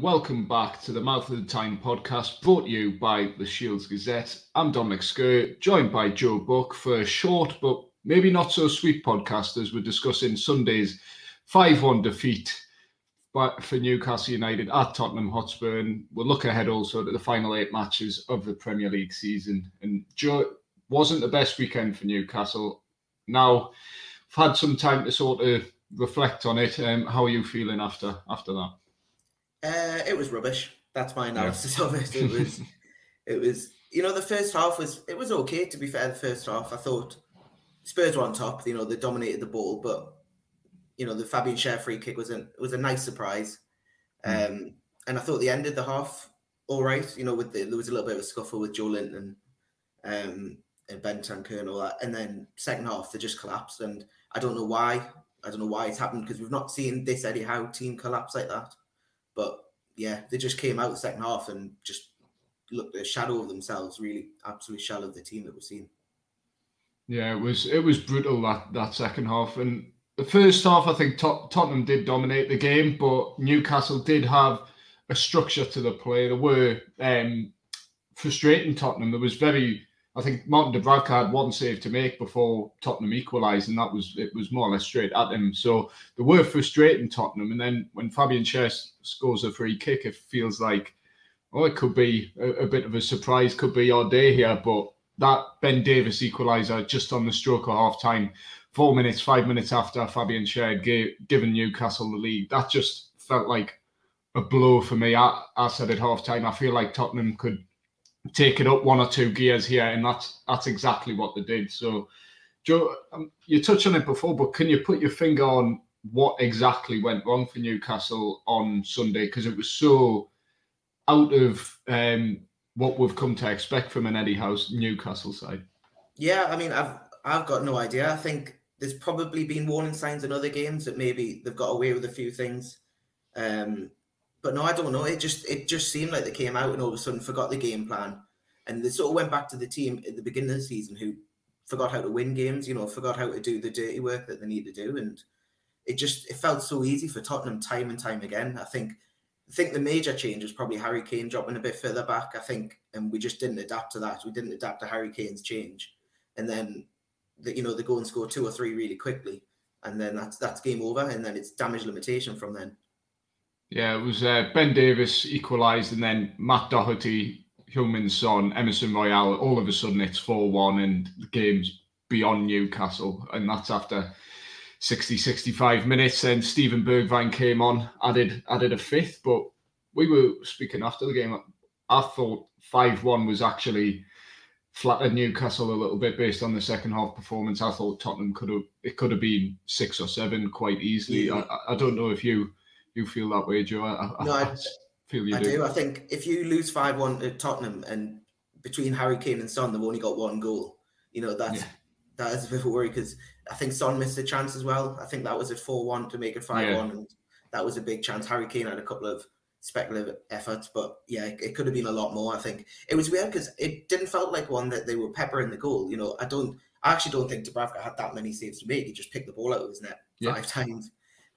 Welcome back to the Mouth of the Tyne podcast brought to you by the Shields Gazette. I'm Dominic Scurr, joined by Joe Buck for a short but maybe not so sweet podcast as we're discussing Sunday's 5 1 defeat for Newcastle United at Tottenham Hotspur. And we'll look ahead also to the final eight matches of the Premier League season. And Joe wasn't the best weekend for Newcastle. Now, I've had some time to sort of reflect on it. Um, how are you feeling after after that? Uh, it was rubbish. That's my analysis yeah. of it. It was, it was. You know, the first half was it was okay. To be fair, the first half I thought Spurs were on top. You know, they dominated the ball, but you know the Fabian Schär free kick was a was a nice surprise. Mm. Um, and I thought the end of the half all right. You know, with the, there was a little bit of a scuffle with Joelinton and um, and Bentancur and all that, and then second half they just collapsed. And I don't know why. I don't know why it's happened because we've not seen this Eddie Howe team collapse like that. But yeah, they just came out the second half and just looked a shadow of themselves, really absolutely shadow of the team that we've seen. Yeah, it was it was brutal that that second half, and the first half I think Tot- Tottenham did dominate the game, but Newcastle did have a structure to the play. There were um, frustrating Tottenham. There was very I think Martin Dubravka had one save to make before Tottenham equalised, and that was it was more or less straight at him. So they were frustrating Tottenham, and then when Fabian Schär scores a free kick, it feels like oh, it could be a, a, bit of a surprise, could be our day here. But that Ben Davies equaliser just on the stroke of half time, four minutes, five minutes after Fabian gave, given Newcastle the lead, that just felt like a blow for me. I, I said at half time, I feel like Tottenham could take it up one or two gears here, and that's that's exactly what they did. So, Joe, um, you touched on it before, but can you put your finger on what exactly went wrong for Newcastle on Sunday? Because it was so out of um, what we've come to expect from an Eddie Howe's Newcastle side. Yeah, I mean, I've I've got no idea. I think there's probably been warning signs in other games that maybe they've got away with a few things. Um, but no, I don't know. It just it just seemed like they came out and all of a sudden forgot the game plan, and they sort of went back to the team at the beginning of the season who forgot how to win games. You know, forgot how to do the dirty work that they need to do, and it just it felt so easy for Tottenham time and time again. I think I think the major change was probably Harry Kane dropping a bit further back. I think, and we just didn't adapt to that. We didn't adapt to Harry Kane's change, and then the, you know they go and score two or three really quickly, and then that's that's game over, and then it's damage limitation from then. Yeah, it was uh, Ben Davies equalised, and then Matt Doherty, Heung-min Son, Emerson Royal. All of a sudden, it's four-one, and the game's beyond Newcastle, and that's after 60, 65 minutes. And Steven Bergwijn came on, added added a fifth. But we were speaking after the game. I thought five-one was actually flattered Newcastle a little bit based on the second half performance. I thought Tottenham could have it could have been six or seven quite easily. Yeah. I, I don't know if you you feel that way, Joe. I, no, I, I feel you I do. do. I think if you lose five one at Tottenham and between Harry Kane and Son, they've only got one goal. You know that's yeah. that is a bit of a worry because I think Son missed a chance as well. I think that was at four one to make it five one, yeah. and that was a big chance. Harry Kane had a couple of speculative efforts, but yeah, it, it could have been a lot more. I think it was weird because it didn't felt like one that they were peppering the goal. You know, I don't. I actually don't think Dubravka had that many saves to make. He just picked the ball out of his net yeah. five times.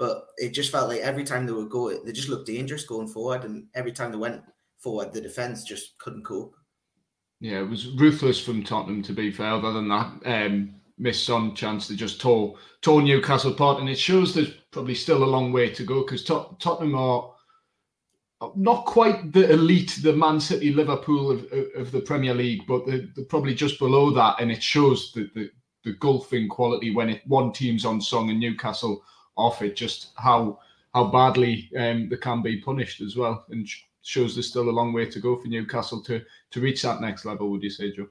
But it just felt like every time they would go, they just looked dangerous going forward, and every time they went forward, the defense just couldn't cope. Yeah, it was ruthless from Tottenham. To be fair, other than that, um, missed some chance to just tore tore Newcastle apart, and it shows there's probably still a long way to go because Tot- Tottenham are not quite the elite, the Man City, Liverpool of, of the Premier League, but they're, they're, probably just below that, and it shows the, the, the gulfing quality when it, one team's on song and Newcastle off it, just how how badly um, they can be punished as well, and shows there's still a long way to go for Newcastle to to reach that next level. Would you say, Joe?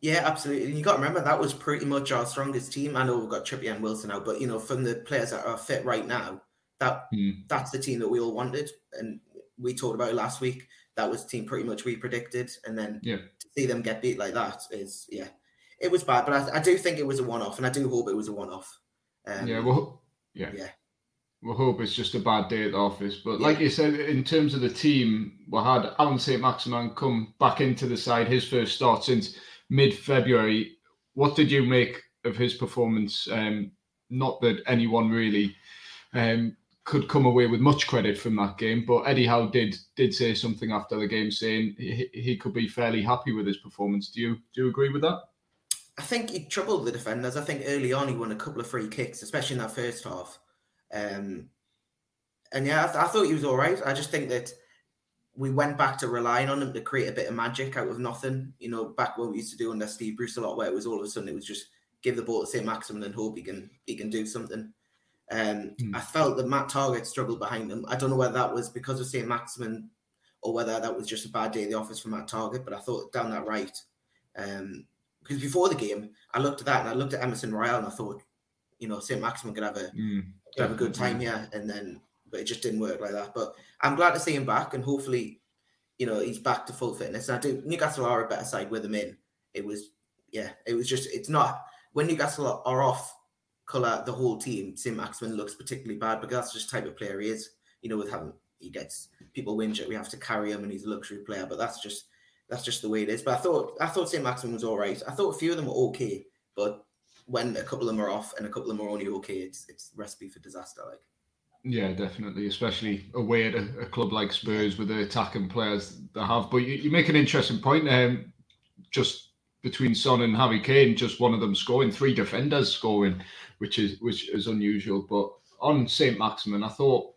Yeah, absolutely. And you got to remember that was pretty much our strongest team. I know we've got Trippier and Wilson now, but you know, from the players that are fit right now, that hmm. that's the team that we all wanted, and we talked about it last week. That was the team pretty much we predicted, and then yeah. to see them get beat like that is yeah, it was bad. But I, I do think it was a one-off, and I do hope it was a one-off. Um, yeah, well, yeah. Yeah. We hope it's just a bad day at the office. But like you said, in terms of the team, we had Alan St. Maximin come back into the side, his first start since mid February. What did you make of his performance? Um, not that anyone really um, could come away with much credit from that game. But Eddie Howe did did say something after the game, saying he, he could be fairly happy with his performance. Do you do you agree with that? I think he troubled the defenders. I think early on he won a couple of free kicks, especially in that first half. Um, and yeah, I, th- I thought he was all right. I just think that we went back to relying on him to create a bit of magic out of nothing. You know, back what we used to do under Steve Bruce a lot, where it was all of a sudden it was just give the ball to St. Maximin and hope he can he can do something. Um, mm. I felt that Matt Targett struggled behind him. I don't know whether that was because of St. Maximin or whether that was just a bad day in the office for Matt Targett, but I thought down that right. Um, because before the game, I looked at that and I looked at Emerson Royal and I thought, you know, St. Maximin could have a mm, could have a good time here, and then but it just didn't work like that. But I'm glad to see him back, and hopefully, you know, he's back to full fitness. And I do Newcastle are a better side with him in. It was, yeah, it was just it's not when Newcastle are off colour the whole team. St. Maximin looks particularly bad because that's just type of player he is. You know, with having he gets people whinge that we have to carry him and he's a luxury player, but that's just that's just the way it is. But I thought I thought St. Maximin was all right. I thought a few of them were okay, but when a couple of them are off and a couple of them are only okay, it's it's recipe for disaster. Like. Yeah, definitely, especially away at a, a, club like Spurs with the attacking players they have. But you, you make an interesting point. Um, just between Son and Harry Kane, just one of them scoring, three defenders scoring, which is which is unusual. But on Saint Maximin, I thought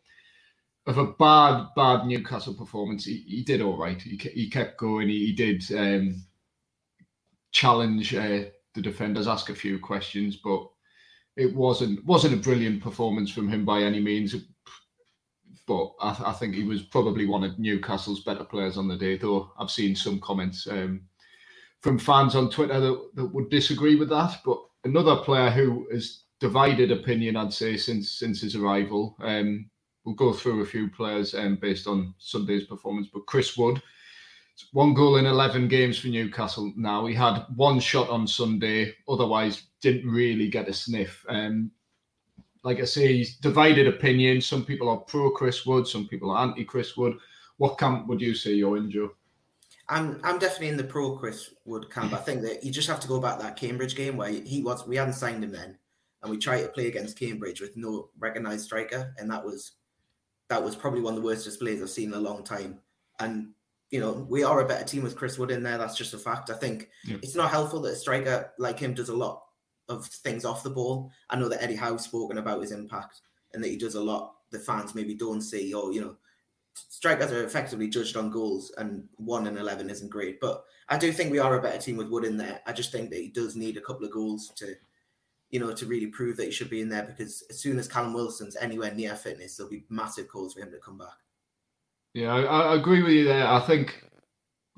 of a bad, bad Newcastle performance. He, he did all right. He, he kept going. He, he did um, challenge uh, the defenders, ask a few questions, but it wasn't wasn't a brilliant performance from him by any means. But I, I think he was probably one of Newcastle's better players on the day. Though I've seen some comments um, from fans on Twitter that, that would disagree with that. But another player who has divided opinion, I'd say, since since his arrival. Um, we'll go through a few players um, based on Sunday's performance. But Chris Wood, one goal in 11 games for Newcastle now. He had one shot on Sunday, otherwise, didn't really get a sniff. Um, like I say, he's divided opinion. Some people are pro Chris Wood, some people are anti Chris Wood. What camp would you say you're in, Joe? I'm I'm definitely in the pro Chris Wood camp. I think that you just have to go back that Cambridge game where he was we hadn't signed him then, and we tried to play against Cambridge with no recognised striker, and that was that was probably one of the worst displays I've seen in a long time. And you know, we are a better team with Chris Wood in there. That's just a fact. I think yeah. it's not helpful that a striker like him does a lot of things off the ball. I know that Eddie Howe's spoken about his impact and that he does a lot the fans maybe don't see, or you know, strikers are effectively judged on goals, and one in eleven isn't great. But I do think we are a better team with Wood in there. I just think that he does need a couple of goals to you know, to really prove that he should be in there because as soon as Callum Wilson's anywhere near fitness, there'll be massive calls for him to come back. Yeah, I, I agree with you there. I think,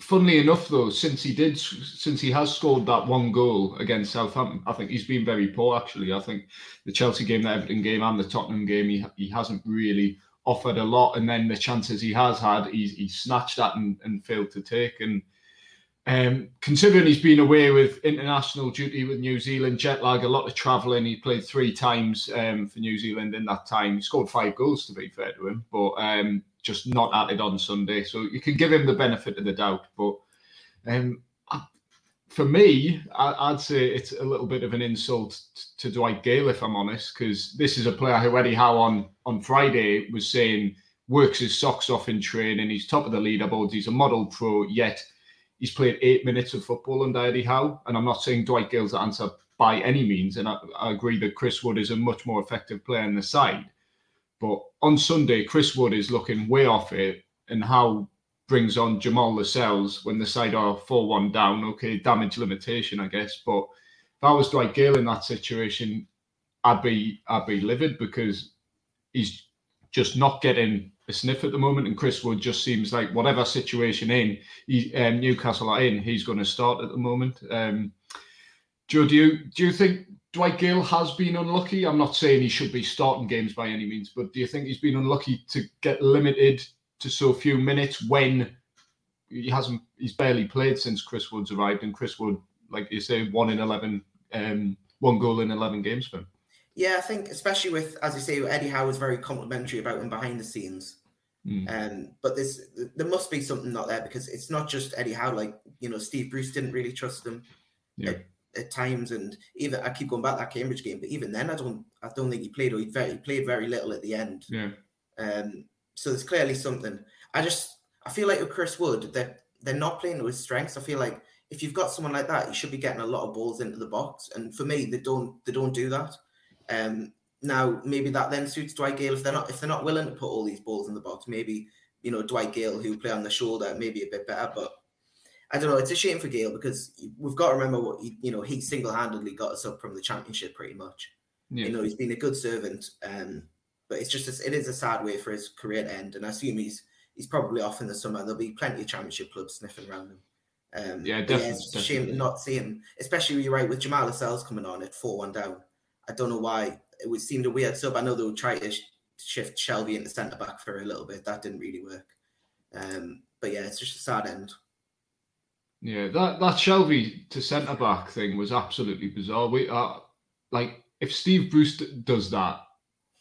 funnily enough, though, since he did, since he has scored that one goal against Southampton, I think he's been very poor. Actually, I think the Chelsea game, the Everton game, and the Tottenham game, he he hasn't really offered a lot. And then the chances he has had, he's, he's snatched at and, and failed to take. And um, considering he's been away with international duty with New Zealand, jet lag, a lot of travelling. He played three times um, for New Zealand in that time. He scored five goals, to be fair to him, but um, just not at it on Sunday. So you can give him the benefit of the doubt. But um, for me, I, would say it's a little bit of an insult to Dwight Gayle, if I'm honest, because this is a player who Eddie Howe on, on Friday was saying works his socks off in training. He's top of the leaderboards. He's a model pro, yet he's played eight minutes of football under Eddie Howe. And I'm not saying Dwight the answer by any means. And I, I, agree that Chris Wood is a much more effective player in the side. But on Sunday, Chris Wood is looking way off it. And Howe brings on Jamal Lascelles when the side are 4 1 down. Okay, damage limitation, I guess. But if I was Dwight Gayle in that situation, I'd be I'd be livid because he's just not getting a sniff at the moment, and Chris Wood just seems like whatever situation in he, um, Newcastle are in, he's going to start at the moment. Um, Joe, do you do you think Dwight Gayle has been unlucky? I'm not saying he should be starting games by any means, but do you think he's been unlucky to get limited to so few minutes when he hasn't? He's barely played since Chris Wood's arrived, and Chris Wood, like you say, one in eleven, um, one goal in eleven games for him. Yeah, I think especially with, as you say, Eddie Howe was very complimentary about him behind the scenes. Mm. Um, but there's there must be something not there because it's not just Eddie Howe. Like you know, Steve Bruce didn't really trust him yeah. at, at, times, and even I keep going back that Cambridge game, but even then, I don't I don't think he played or he, very, he played very little at the end. Yeah. Um, so there's clearly something. I just I feel like with Chris Wood, they're they're not playing to his strengths. I feel like if you've got someone like that, you should be getting a lot of balls into the box. And for me, they don't they don't do that. Um, now maybe that then suits Dwight Gayle if they're not if they're not willing to put all these balls in the box. Maybe you know Dwight Gayle who play on the shoulder maybe a bit better, but I don't know. It's a shame for Gayle because we've got to remember what he, you know he single handedly got us up from the championship pretty much. Yeah. You know he's been a good servant, um, but it's just a, it is a sad way for his career to end. And I assume he's he's probably off in the summer. There'll be plenty of championship clubs sniffing around him. Um, yeah, definitely. Yeah, it's a shame to not see him, especially you're right with Jamal Lascelles coming on at four one down. I don't know why it would seem a weird sub. I know they would try to shift Shelvey into centre back for a little bit. That didn't really work. Um, but yeah, it's just a sad end. Yeah, that that Shelvey to centre back thing was absolutely bizarre. We are like if Steve Bruce does that,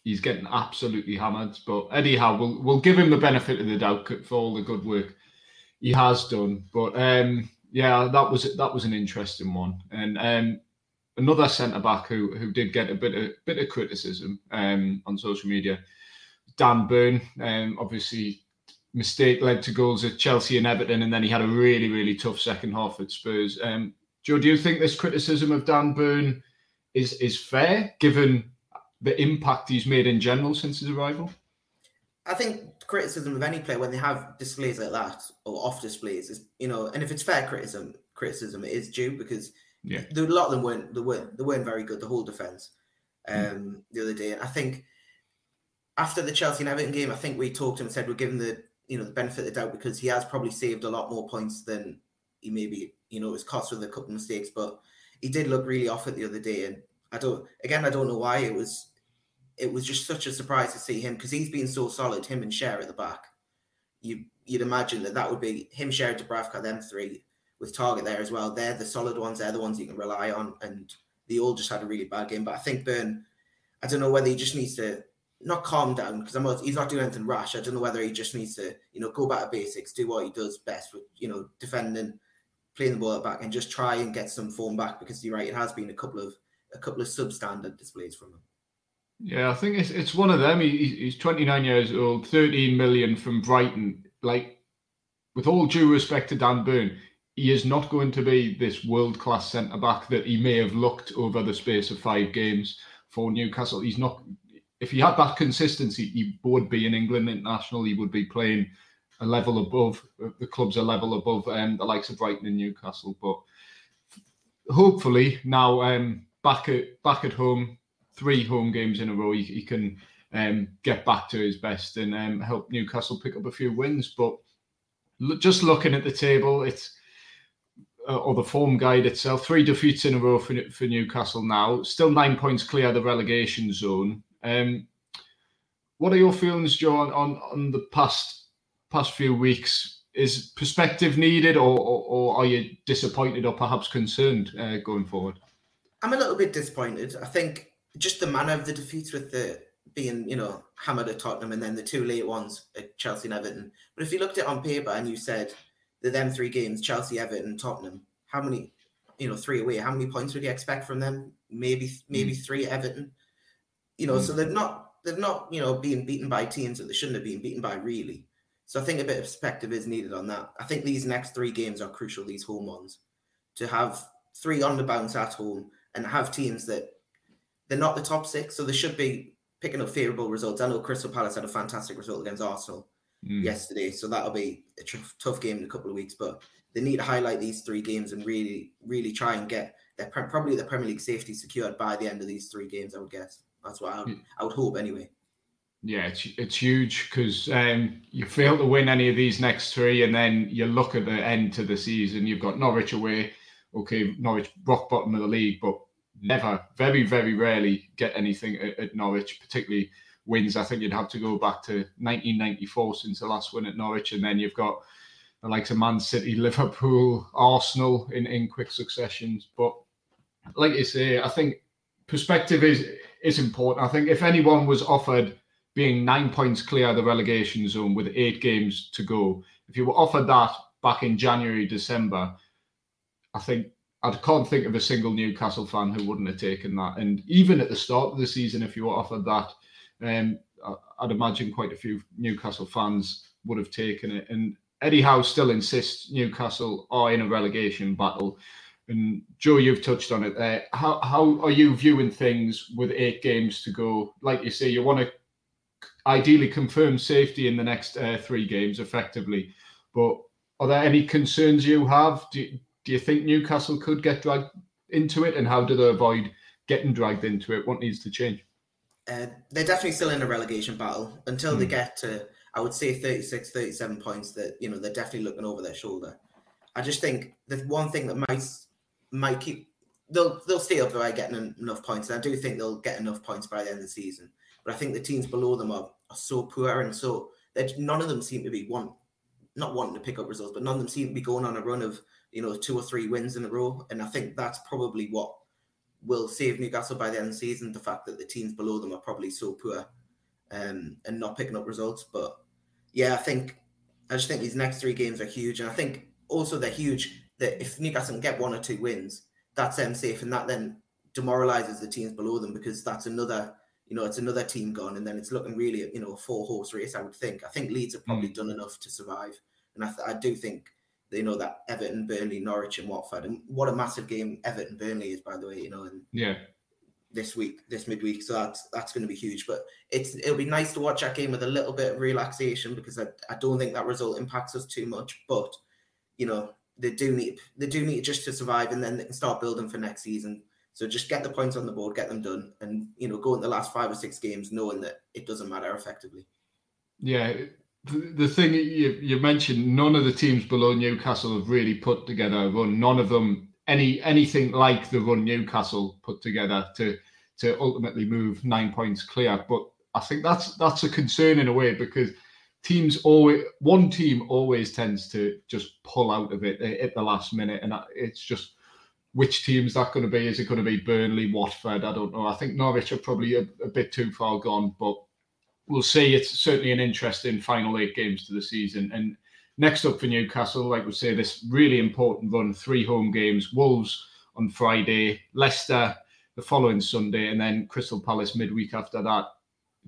he's getting absolutely hammered. But anyhow, we'll we'll give him the benefit of the doubt for all the good work he has done. But um, yeah, that was that was an interesting one. And um, another centre back who who did get a bit of bit of criticism um, on social media, Dan Burn. Um, obviously, mistake led to goals at Chelsea and Everton, and then he had a really really tough second half at Spurs. Um, Joe, do you think this criticism of Dan Burn is is fair given the impact he's made in general since his arrival? I think criticism of any player when they have displays like that or off displays is you know, and if it's fair criticism, criticism it is due because yeah, a lot of them weren't they weren't they weren't very good the whole defense um mm. the other day. I think after the Chelsea and Everton game, I think we talked and said we're giving the you know the benefit of the doubt because he has probably saved a lot more points than he maybe you know it was cost with a couple of mistakes, but he did look really off it the other day, and I don't again I don't know why it was it was just such a surprise to see him because he's been so solid. Him and Schär at the back, you you'd imagine that that would be him, Schär, Dubravka, them three with Targett there as well. They're the solid ones. They're the ones you can rely on, and they all just had a really bad game. But I think Burn, I don't know whether he just needs to not calm down because I'm not, he's not doing anything rash. I don't know whether he just needs to you know go back to basics, do what he does best with you know defending, playing the ball back, and just try and get some form back because you're right. It has been a couple of a couple of substandard displays from him. Yeah, I think it's it's one of them. He, he's 29 years old, 13 million from Brighton. Like, with all due respect to Dan Burn, he is not going to be this world class centre back that he may have looked over the space of five games for Newcastle. He's not. If he had that consistency, he would be in England international. He would be playing a level above the clubs, a level above um, the likes of Brighton and Newcastle. But hopefully now um, back at back at home three home games in a row, he, he can um, get back to his best and um, help Newcastle pick up a few wins. But just looking at the table, it's uh, or the form guide itself, three defeats in a row for, for Newcastle now, still nine points clear of the relegation zone. Um, what are your feelings, John, on, on the past past few weeks? Is perspective needed, or, or, or are you disappointed or perhaps concerned uh, going forward? I'm a little bit disappointed. I think just the manner of the defeats with the being, you know, hammered at Tottenham and then the two late ones at Chelsea and Everton. But if you looked at it on paper and you said that them three games, Chelsea, Everton, Tottenham, how many, you know, three away, how many points would you expect from them? Maybe maybe mm. three Everton. You know, mm. so they've not they've not, you know, being beaten by teams that they shouldn't have been beaten by really. So I think a bit of perspective is needed on that. I think these next three games are crucial, these home ones, to have three on the bounce at home and have teams that they're not the top six, so they should be picking up favourable results. I know Crystal Palace had a fantastic result against Arsenal mm. yesterday, so that'll be a tough game in a couple of weeks. But they need to highlight these three games and really, really try and get their pre- probably the Premier League safety secured by the end of these three games. I would guess that's what I would, I would hope anyway. Yeah, it's, it's huge because um, you fail to win any of these next three, and then you look at the end to the season. You've got Norwich away. Okay, Norwich rock bottom of the league, but never, very, very rarely get anything at, at, Norwich, particularly wins. I think you'd have to go back to 1994 since the last win at Norwich, and then you've got the likes of Man City, Liverpool, Arsenal in, in quick successions. But like you say, I think perspective is is important. I think if anyone was offered being nine points clear of the relegation zone with eight games to go, if you were offered that back in January, December, I think I can't think of a single Newcastle fan who wouldn't have taken that. And even at the start of the season, if you were offered that, um, I'd imagine quite a few Newcastle fans would have taken it. And Eddie Howe still insists Newcastle are in a relegation battle. And Joe, you've touched on it there. How how are you viewing things with eight games to go? Like you say, you want to ideally confirm safety in the next uh, three games, effectively. But are there any concerns you have? Do do you think Newcastle could get dragged into it, and how do they avoid getting dragged into it? What needs to change? Uh, they're definitely still in a relegation battle until mm. they hmm. get to, I would say, 36, 37 points. That you know they're definitely looking over their shoulder. I just think the one thing that might might keep they'll they'll stay up by getting enough points. And I do think they'll get enough points by the end of the season. But I think the teams below them are, are so poor and so none of them seem to be want not wanting to pick up results, but none of them seem to be going on a run of you know two or three wins in a row. And I think that's probably what will save Newcastle by the end of the season. The fact that the teams below them are probably so poor um, and not picking up results. But yeah, I think I just think these next three games are huge, and I think also they're huge that if Newcastle can get one or two wins, that's them safe, and that then demoralizes the teams below them because that's another, you know, it's another team gone, and then it's looking really, you know, a four horse race. I would think. I think Leeds have probably mm. done enough to survive, and I, th- I do think you know that Everton, Burnley, Norwich, and Watford, and what a massive game Everton Burnley is, by the way. You know, and yeah, this week, this midweek, so that's that's going to be huge. But it's it'll be nice to watch that game with a little bit of relaxation because I, I don't think that result impacts us too much. But you know, they do need they do need just to survive, and then they can start building for next season. So just get the points on the board, get them done, and you know, go in the last five or six games knowing that it doesn't matter effectively. Yeah, the thing you, you mentioned, none of the teams below Newcastle have really put together a run. None of them any anything like the run Newcastle put together to to ultimately move nine points clear. But I think that's that's a concern in a way because teams always one team always tends to just pull out of it at the last minute, and it's just which team is that going to be? Is it going to be Burnley, Watford? I don't know. I think Norwich are probably a, a bit too far gone, but we'll see. It's certainly an interesting final eight games to the season. And next up for Newcastle, like we say, this really important run: three home games. Wolves on Friday, Leicester the following Sunday, and then Crystal Palace midweek after that.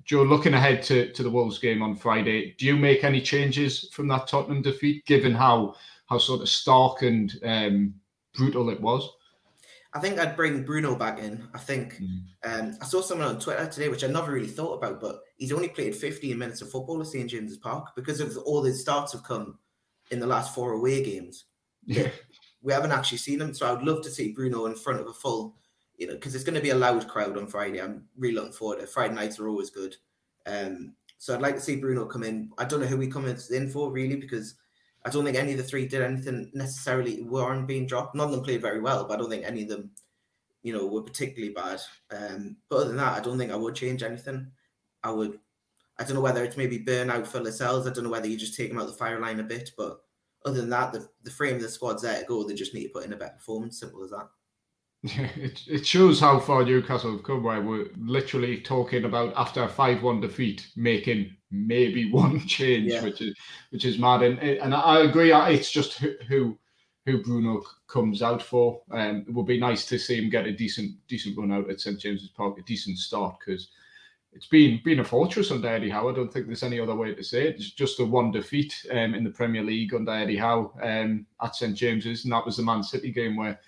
Joe, looking ahead to, to the Wolves game on Friday, do you make any changes from that Tottenham defeat, given how how sort of stark and um, brutal it was? I think I'd bring Bruno back in. I think mm. um, I saw someone on Twitter today, which I never really thought about, but he's only played 15 minutes of football at St James's Park because of all his starts have come in the last four away games. Yeah. We haven't actually seen him, so I'd love to see Bruno in front of a full, you know, because it's going to be a loud crowd on Friday. I'm really looking forward to it. Friday nights are always good. Um, so I'd like to see Bruno come in. I don't know who he comes in for really because I don't think any of the three did anything necessarily weren't being dropped. None of them played very well, but I don't think any of them, you know, were particularly bad. Um, but other than that, I don't think I would change anything. I would, I don't know whether it's maybe burnout for Lascelles. I don't know whether you just take them out the fire line a bit, but other than that, the, the frame of the squad's there to go. They just need to put in a better performance. Simple as that. Yeah, it, it shows how far Newcastle have come. Where we're literally talking about after a five-one defeat, making maybe one change, yeah. which is which is mad. And and I agree. It's just who who Bruno comes out for. Um, it would be nice to see him get a decent decent run out at St James's Park, a decent start because it's been been a fortress under Eddie Howe. I don't think there's any other way to say it. It's just a one defeat um, in the Premier League under Eddie Howe um, at St James's, and that was the Man City game where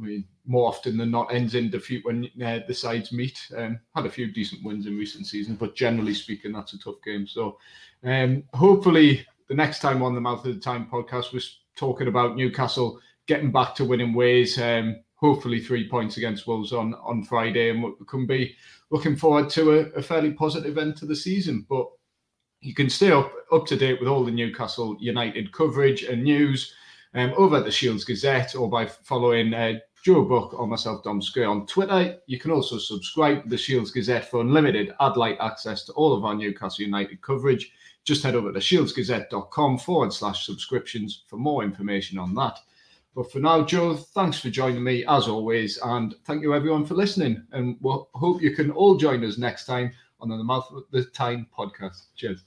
I mean, more often than not, ends in defeat when uh, the sides meet. Um, had a few decent wins in recent seasons, but generally speaking, that's a tough game. So, um, hopefully, the next time on the Mouth of the Tyne podcast, we're talking about Newcastle getting back to winning ways. Um, hopefully, three points against Wolves on on Friday, and we can be looking forward to a, a fairly positive end to the season. But you can stay up up to date with all the Newcastle United coverage and news um, over at the Shields Gazette or by following uh, Joe Buck or myself, Dom Scurr on Twitter. You can also subscribe to the Shields Gazette for unlimited ad light access to all of our Newcastle United coverage. Just head over to shieldsgazette.com forward slash subscriptions for more information on that. But for now, Joe, thanks for joining me as always. And thank you everyone for listening. And we'll hope you can all join us next time on the Mouth of the Tyne podcast. Cheers.